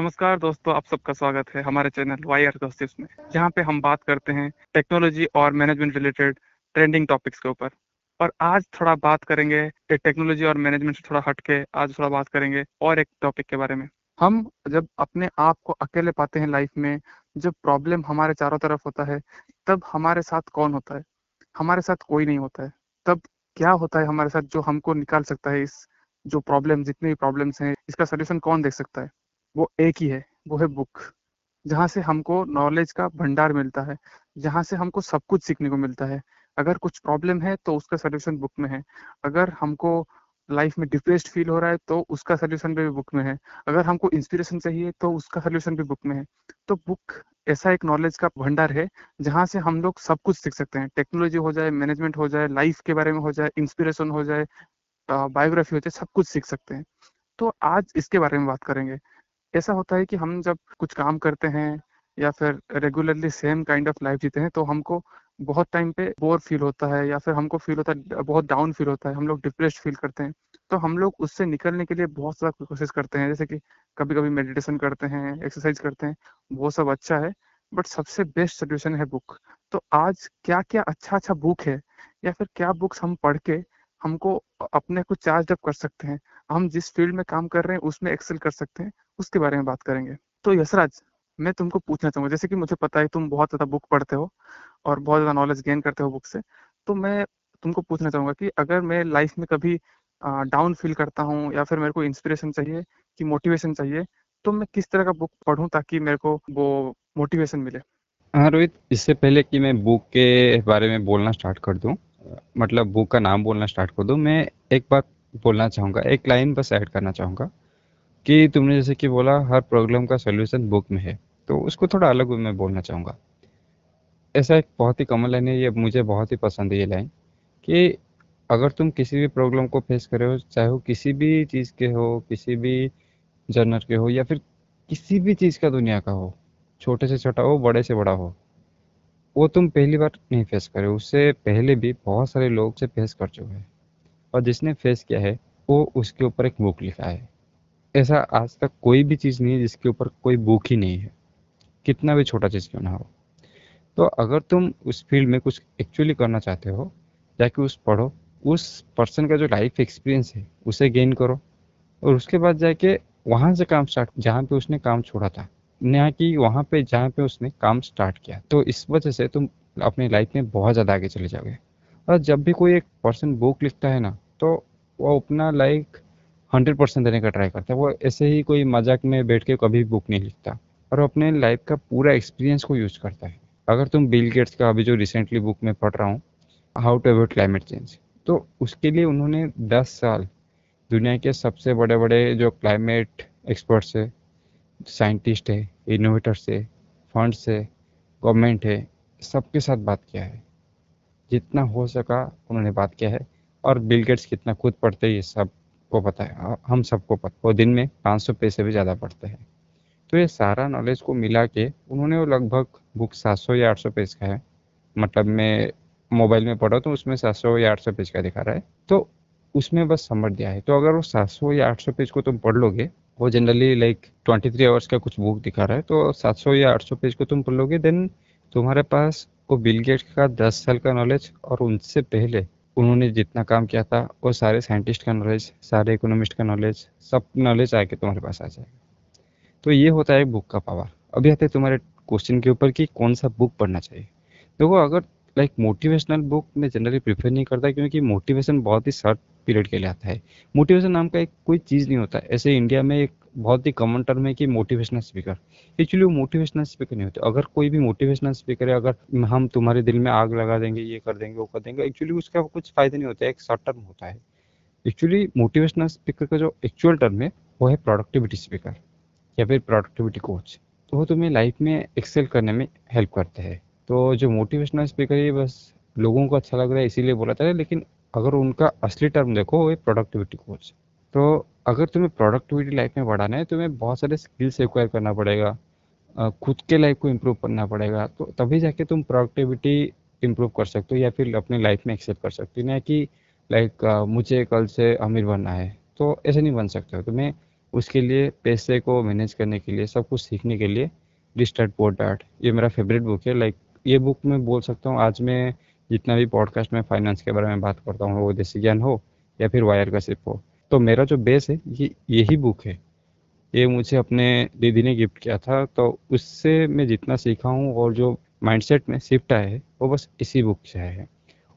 नमस्कार दोस्तों, आप सबका स्वागत है हमारे चैनल वायर दोस्तिस में, जहाँ पे हम बात करते हैं टेक्नोलॉजी और मैनेजमेंट रिलेटेड ट्रेंडिंग टॉपिक्स के ऊपर। और आज थोड़ा बात करेंगे टेक्नोलॉजी और मैनेजमेंट से थोड़ा हटके, आज थोड़ा बात करेंगे और एक टॉपिक के बारे में। हम जब अपने आप को अकेले पाते हैं लाइफ में, जब प्रॉब्लम हमारे चारों तरफ़ होता है, तब हमारे साथ कौन होता है? हमारे साथ कोई नहीं होता है। तब क्या होता है हमारे साथ जो हमको निकाल सकता है इस, जो प्रॉब्लम जितने भी प्रॉब्लम्स हैं, इसका सोल्यूशन कौन देख सकता है? वो एक ही है, वो है बुक जहाँ से हमको नॉलेज का भंडार मिलता है, जहाँ से हमको सब कुछ सीखने को मिलता है। अगर कुछ प्रॉब्लम है तो उसका सोल्यूशन बुक में है। अगर हमको लाइफ में डिप्रेस्ड फील हो रहा है तो उसका सोल्यूशन भी बुक में है। अगर हमको इंस्पिरेशन चाहिए तो उसका सोल्यूशन भी बुक में है। तो बुक ऐसा एक नॉलेज का भंडार है, जहाँ से हम लोग सब कुछ सीख सकते हैं। टेक्नोलॉजी हो जाए मैनेजमेंट हो जाए लाइफ के बारे में हो जाए इंस्पिरेशन हो जाए बायोग्राफी हो जाए, सब कुछ सीख सकते हैं। तो आज इसके बारे में बात करेंगे। ऐसा होता है कि हम जब कुछ काम करते हैं या फिर regularly same kind of life जीते हैं तो हमको बहुत टाइम पे बोर फील होता है या फिर हमको फील होता है, बहुत डाउन फील होता है, हम लोग डिप्रेस्ड फील करते हैं। तो हम लोग उससे निकलने के लिए बहुत सारा कोशिश करते हैं, जैसे कि कभी कभी मेडिटेशन करते हैं एक्सरसाइज करते हैं, वो सब अच्छा है बट सबसे बेस्ट सोल्यूशन है बुक तो आज क्या क्या अच्छा अच्छा बुक है, या फिर क्या बुक्स हम पढ़ के हमको अपने को चार्ज अप कर सकते हैं, हम जिस फ़ील्ड में काम कर रहे हैं, उसमें एक्सेल कर सकते हैं उसके बारे में बात करेंगे। तो यशराज, मैं तुमको पूछना चाहूँगा, जैसे कि मुझे पता है तुम बहुत ज़्यादा बुक पढ़ते हो और बहुत ज़्यादा नॉलेज गेन करते हो बुक से। तो मैं तुमको पूछना चाहूँगा कि अगर मैं लाइफ में कभी डाउन फील करता हूँ या फिर मेरे को इंस्पिरेशन चाहिए कि मोटिवेशन चाहिए तो मैं किस तरह का बुक पढ़ूं ताकि मेरे को वो मोटिवेशन मिले? हाँ रोहित, इससे पहले कि मैं बुक के बारे में बोलना स्टार्ट कर दूँ मतलब बुक का नाम बोलना स्टार्ट कर दूँ, मैं एक बात बोलना चाहूँगा, एक लाइन बस ऐड करना चाहूँगा। कि तुमने जैसे कि बोला, हर प्रॉब्लम का सोल्यूशन बुक में है। तो उसको थोड़ा अलग वे में बोलना चाहूँगा। ऐसा एक बहुत ही कॉमन लाइन है, ये मुझे बहुत ही पसंद है ये लाइन कि अगर तुम किसी भी प्रॉब्लम को फेस करे हो, चाहे हो किसी भी चीज़ के हो, किसी भी जर्नर के हो, या फिर किसी भी चीज़ का दुनिया का हो, छोटे से छोटा हो, बड़े से बड़ा हो, वो तुम पहली बार नहीं फेस करे उससे पहले भी बहुत सारे लोग से फेस कर चुके हैं। और जिसने फेस किया है, वो उसके ऊपर एक बुक लिखा है। ऐसा आज तक कोई भी चीज़ नहीं है जिसके ऊपर कोई बुक ही नहीं है। कितना भी छोटा चीज़ क्यों ना हो। तो अगर तुम उस फ़ील्ड में कुछ एक्चुअली करना चाहते हो, जाके उस पढ़ो, उस पर्सन का जो लाइफ एक्सपीरियंस है, उसे गेन करो और उसके बाद जाके वहाँ से काम स्टार्ट जहाँ पे उसने काम छोड़ा था, ना कि वहाँ पे जहाँ पे उसने काम स्टार्ट किया। तो इस वजह से तुम अपनी लाइफ में बहुत ज़्यादा आगे चले जाओगे। और जब भी कोई एक पर्सन बुक लिखता है ना तो वो अपना लाइक हंड्रेड परसेंट देने का ट्राई करता है। वो ऐसे ही कोई मज़ाक में बैठ के कभी बुक नहीं लिखता। और अपने लाइफ का पूरा एक्सपीरियंस को यूज़ करता है। अगर तुम बिल गेट्स का अभी जो रिसेंटली बुक में पढ़ रहा हूँ how to avoid climate change तो उसके लिए उन्होंने दस साल दुनिया के सबसे बड़े बड़े जो क्लाइमेट एक्सपर्ट्स है साइंटिस्ट है इनोवेटर्स है फंड्स है गवर्नमेंट है, सबके साथ बात किया है। जितना हो सका उन्होंने बात किया है। और बिल गेट्स कितना खुद पढ़ते ये सबको पता है हम सबको पता वो दिन में पाँच सौ पैसे भी ज़्यादा पढ़ते हैं। तो ये सारा नॉलेज को मिला के उन्होंने वो लगभग बुक सात सौ या आठ सौ पेज का है। मतलब मैं मोबाइल में पढ़ा तो उसमें सात सौ या आठ सौ पेज का दिखा रहा है। तो उसमें बस समझ दिया है। तो अगर वो सात सौ या आठ सौ पेज को तुम पढ़ लोगे, वो generally like twenty three hours का कुछ बुक दिखा रहा है तो सात सौ या आठ सौ पेज को तुम पढ़ लोगे देन तुम्हारे पास वो बिल गेट्स का दस साल का नॉलेज और उनसे पहले उन्होंने जितना काम किया था, वो सारे साइंटिस्ट का नॉलेज सारे इकोनॉमिस्ट का नॉलेज सब नॉलेज आके तुम्हारे पास आ जाएगा। तो ये होता है बुक का पावर अभी आते हैं तुम्हारे क्वेश्चन के ऊपर कि कौन सा बुक पढ़ना चाहिए। देखो, अगर लाइक मोटिवेशनल बुक मैं जनरली प्रीफर नहीं करता क्योंकि मोटिवेशन बहुत ही शॉर्ट पीरियड के लिए आता है। मोटिवेशन नाम का एक कोई चीज़ नहीं होता। ऐसे इंडिया में एक बहुत ही कॉमन टर्म है कि मोटिवेशनल स्पीकर एक्चुअली वो मोटिवेशनल स्पीकर नहीं होते। अगर कोई भी मोटिवेशनल स्पीकर है, अगर हम तुम्हारे दिल में आग लगा देंगे, ये कर देंगे, वो कर देंगे एक्चुअली उसका कुछ फ़ायदा नहीं होता। है एक शॉर्ट टर्म होता है। एक्चुअली मोटिवेशनल स्पीकर का जो एक्चुअल टर्म है, वो है प्रोडक्टिविटी स्पीकर या फिर प्रोडक्टिविटी कोच तो वो तुम्हें लाइफ में एक्सेल करने में हेल्प करते हैं। तो जो मोटिवेशनल स्पीकर है बस लोगों को अच्छा लग रहा है, इसीलिए बोला था। लेकिन अगर उनका असली टर्म देखो, वो प्रोडक्टिविटी कोच तो अगर तुम्हें प्रोडक्टिविटी लाइफ में बढ़ाना है, तुम्हें बहुत सारे स्किल्स एक्वायर करना पड़ेगा खुद के लाइफ को इम्प्रूव करना पड़ेगा तो तभी जाके तुम प्रोडक्टिविटी इम्प्रूव कर सकते हो या फिर अपनी लाइफ में एक्सेप्ट कर सकते हो। ना कि लाइक मुझे कल से अमीर बनना है तो ऐसे नहीं बन सकते हो। तुम्हें उसके लिए, पैसे को मैनेज करने के लिए, सब कुछ सीखने के लिए डिस्टर्ट पोर्ट डार्ट ये मेरा फेवरेट बुक है। लाइक ये बुक मैं बोल सकता हूँ, आज मैं जितना भी पॉडकास्ट में फाइनेंस के बारे में बात करता हूँ, वो देसी ज्ञान हो या फिर वायर का सिर्फ़ हो तो मेरा जो बेस है, ये, यही बुक है। ये मुझे अपने दीदी ने गिफ्ट किया था तो उससे मैं जितना सीखा हूँ और जो माइंडसेट में शिफ्ट आया है, वो बस इसी बुक से आया है।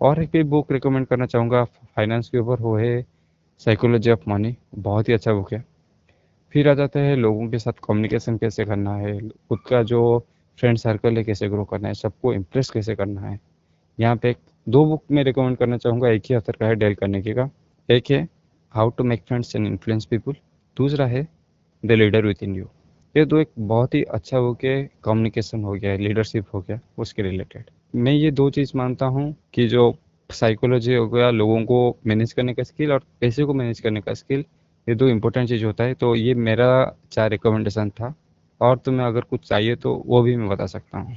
और एक भी बुक रिकमेंड करना चाहूँगा फाइनेंस के ऊपर वो है साइकोलॉजी ऑफ़ मनी बहुत ही अच्छा बुक है। फिर आ जाता है लोगों के साथ कम्युनिकेशन कैसे करना है, खुद का जो फ्रेंड सर्कल है कैसे ग्रो करना है, सबको इम्प्रेस कैसे करना है। यहाँ पे दो बुक मैं रिकमेंड करना चाहूँगा, एक ही अथर का है डेल करने के का। एक है how to make friends and influence people दूसरा है the leader within you ये दो एक बहुत ही अच्छा हो गया कम्युनिकेशन हो गया लीडरशिप हो गया, उसके रिलेटेड मैं ये दो चीज़ मानता हूँ कि जो साइकोलॉजी हो गया, लोगों को मैनेज करने का स्किल और पैसे को मैनेज करने का स्किल ये दो इम्पोर्टेंट चीज़ होता है। तो ये मेरा चार रिकमेंडेशन था और तुम्हें अगर कुछ चाहिए तो वो भी मैं बता सकता हूँ।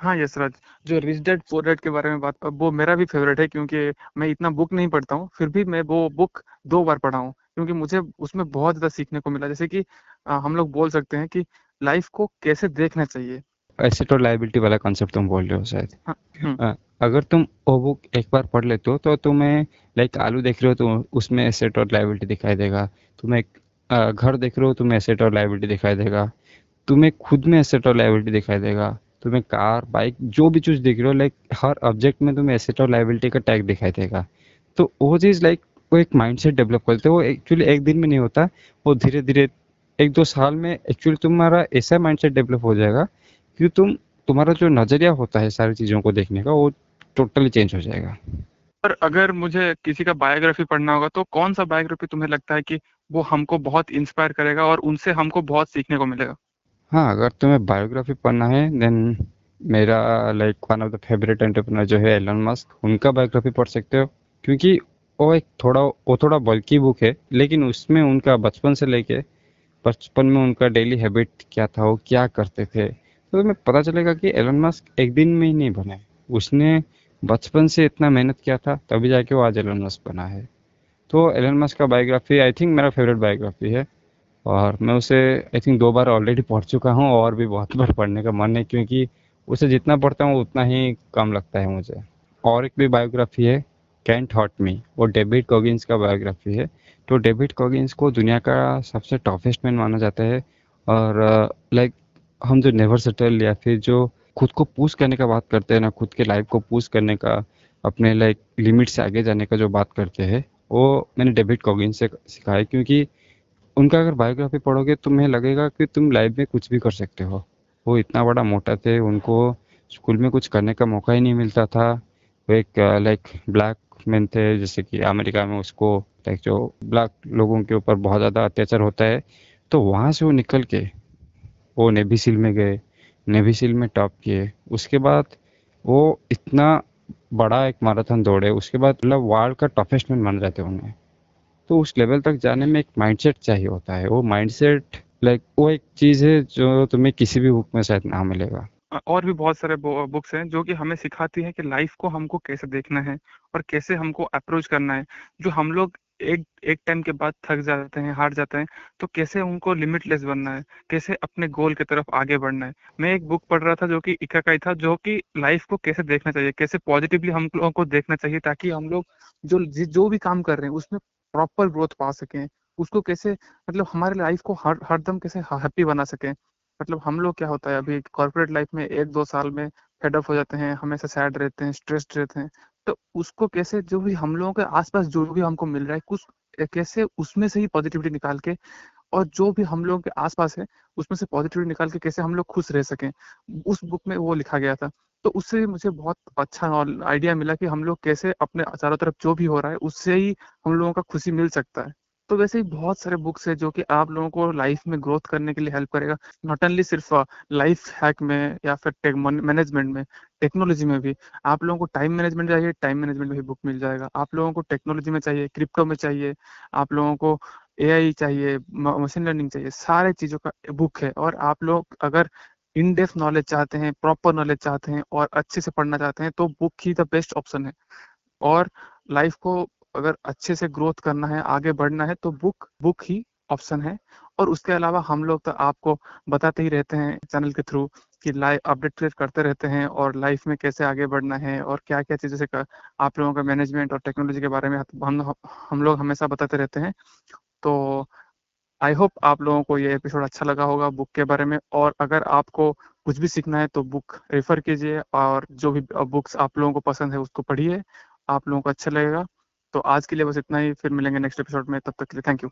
हाँ यशराज जो रिच डैड पुअर डैड के बारे में बात वो मेरा भी फेवरेट है क्योंकि मैं इतना बुक नहीं पढ़ता हूँ फिर भी मैं वो बुक दो बार पढ़ा हूँ क्योंकि मुझे उसमें बहुत ज़्यादा सीखने को मिला। जैसे कि आ, हम लोग बोल सकते हैं कि लाइफ को कैसे देखना चाहिए। एसेट और लाइबिलिटी वाला कॉन्सेप्ट तुम बोल रहे हो शायद। हाँ, हम्म। अगर तुम वो बुक एक बार पढ़ लेते हो तो तुम्हें लाइक आलू देख रहे हो तो उसमें एसेट और लाइबिलिटी दिखाई देगा। तुम्हें घर देख रहे हो तुम्हें एसेट और लाइबिलिटी दिखाई देगा। तुम्हें खुद में एसेट और लाइबिलिटी दिखाई देगा। तुम्हें कार बाइक जो भी चीज़ दिख रहे हो लाइक हर ऑब्जेक्ट में तुम्हें एसेट और लाइबिलिटी का टैग दिखाई देगा। तो वो चीज़ लाइक वो एक माइंडसेट डेवलप करते वो एक्चुअली एक दिन में नहीं होता, वो धीरे धीरे एक दो साल में एक्चुअली तुम्हारा ऐसा माइंडसेट डेवलप हो जाएगा कि तुम, तुम्हारा जो नज़रिया होता है सारी चीज़ों को देखने का, वो टोटली चेंज हो जाएगा। पर अगर मुझे किसी का बायोग्राफी पढ़ना होगा तो कौन सा बायोग्राफी तुम्हें लगता है कि वो हमको बहुत इंस्पायर करेगा और उनसे हमको बहुत सीखने को मिलेगा? हाँ अगर तुम्हें बायोग्राफी पढ़ना है देन मेरा like one of the favourite entrepreneur जो है एलन मस्क उनका बायोग्राफी पढ़ सकते हो। क्योंकि वो एक थोड़ा, वो थोड़ा बल्कि बुक है, लेकिन उसमें उनका बचपन से लेके, बचपन में उनका डेली हैबिट क्या था, वो क्या करते थे तो तुम्हें पता चलेगा कि एलन मस्क एक दिन में ही नहीं बने उसने बचपन से इतना मेहनत किया था, तभी जाके वो आज एलन मस्क बना है। तो एलन मस्क का बायोग्राफी आई थिंक मेरा फेवरेट बायोग्राफी है। और मैं उसे आई थिंक दो बार ऑलरेडी पढ़ चुका हूँ और भी बहुत बार पढ़ने का मन है क्योंकि उसे जितना पढ़ता हूँ, उतना ही कम लगता है मुझे। और एक भी बायोग्राफी है कैंट हॉट मी वो डेविड कॉगिन्स का बायोग्राफी है। तो डेविड कॉगिन्स को दुनिया का सबसे टॉफेस्ट मैन माना जाता है और लाइक हम जो नेवर सेटल या फिर जो खुद को पूछ करने का बात करते हैं ना, खुद के लाइफ को पूछ करने का, अपने लाइक लिमिट से आगे जाने का जो बात करते हैं, वो मैंने डेविड कॉगिन से सीखा है क्योंकि उनका अगर बायोग्राफी पढ़ोगे तो तुम्हें लगेगा कि तुम लाइफ में कुछ भी कर सकते हो। वो इतना बड़ा मोटा थे, उनको स्कूल में कुछ करने का मौका ही नहीं मिलता था। वो एक लाइक ब्लैक मैन थे, जैसे कि अमेरिका में उसको लाइक जो ब्लैक लोगों के ऊपर बहुत ज़्यादा अत्याचार होता है तो वहाँ से वो निकल के, वो नेवी सील में गए। नेवी सील में टॉप किए। उसके बाद वो इतना बड़ा एक मैराथन दौड़े। उसके बाद मतलब वर्ल्ड का टफेस्ट मैन मान जाते उन्हें। तो उस लेवल तक जाने में एक माइंडसेट चाहिए होता है। वो माइंडसेट लाइक वो एक चीज़ है जो तुम्हें किसी भी बुक में शायद ना मिलेगा। और भी बहुत सारे बुक्स हैं जो कि हमें सिखाती हैं कि लाइफ को हमको कैसे देखना है और कैसे हमको अप्रोच करना है। जो हम लोग एक एक टाइम के बाद थक जाते हैं, हार जाते हैं तो कैसे उनको लिमिटलेस बनना है? कैसे अपने गोल की तरफ़ आगे बढ़ना है? मैं एक बुक पढ़ रहा था जो कि इकाकाई था, जो कि लाइफ को कैसे देखना चाहिए, कैसे पॉजिटिवली हम लोगों को देखना चाहिए ताकि हम लोग जो जो भी काम कर रहे हैं, उसमें प्रॉपर ग्रोथ पा सकें, उसको कैसे मतलब हमारे लाइफ को हर, हरदम कैसे हैप्पी बना सकें। मतलब हम लोग क्या होता है, अभी कॉर्पोरेट लाइफ में एक दो साल में फेडअप हो जाते हैं हमेशा सैड रहते हैं स्ट्रेस्ड रहते हैं। तो उसको कैसे, जो भी हम लोगों के आसपास जो भी हमको मिल रहा है, कुछ कैसे उसमें से ही पॉजिटिविटी निकाल के और जो भी हम लोगों के आसपास है, उसमें से पॉजिटिविटी निकाल के कैसे हम लोग खुश रह सकें, उस बुक में वो लिखा गया था। तो उससे मुझे बहुत अच्छा आइडिया मिला कि हम लोग कैसे अपने चारों तरफ़ जो भी हो रहा है, उससे ही हम लोगों का खुशी मिल सकता है। तो वैसे ही बहुत सारे बुक्स है जो कि आप लोगों को लाइफ में ग्रोथ करने के लिए हेल्प करेगा। नॉट ओनली सिर्फ़ लाइफ हैक में या फिर मैनेजमेंट में टेक्नोलॉजी में भी। आप लोगों को टाइम मैनेजमेंट चाहिए टाइम मैनेजमेंट में भी बुक मिल जाएगा। आप लोगों को टेक्नोलॉजी में चाहिए क्रिप्टो में चाहिए, आप लोगों को एआई चाहिए मशीन लर्निंग चाहिए, सारे चीज़ों का बुक है। और आप लोग अगर इन डेप्थ नॉलेज चाहते हैं प्रॉपर नॉलेज चाहते हैं और अच्छे से पढ़ना चाहते हैं तो बुक ही द बेस्ट ऑप्शन है। और लाइफ को अगर अच्छे से ग्रोथ करना है, आगे बढ़ना है तो बुक बुक ही ऑप्शन है। और उसके अलावा हम लोग तो आपको बताते ही रहते हैं चैनल के थ्रू कि लाइव अपडेट करते रहते हैं और लाइफ में कैसे आगे बढ़ना है और क्या क्या चीज़ें से आप लोगों का मैनेजमेंट और टेक्नोलॉजी के बारे में हम हम लोग हमेशा बताते रहते हैं। तो आई होप आप लोगों को ये एपिसोड अच्छा लगा होगा बुक के बारे में और अगर आपको कुछ भी सीखना है तो बुक रेफर कीजिए और जो भी बुक्स आप लोगों को पसंद है उसको पढ़िए, आप लोगों को अच्छा लगेगा। तो आज के लिए बस इतना ही, फिर मिलेंगे नेक्स्ट एपिसोड में, तब तक के लिए थैंक यू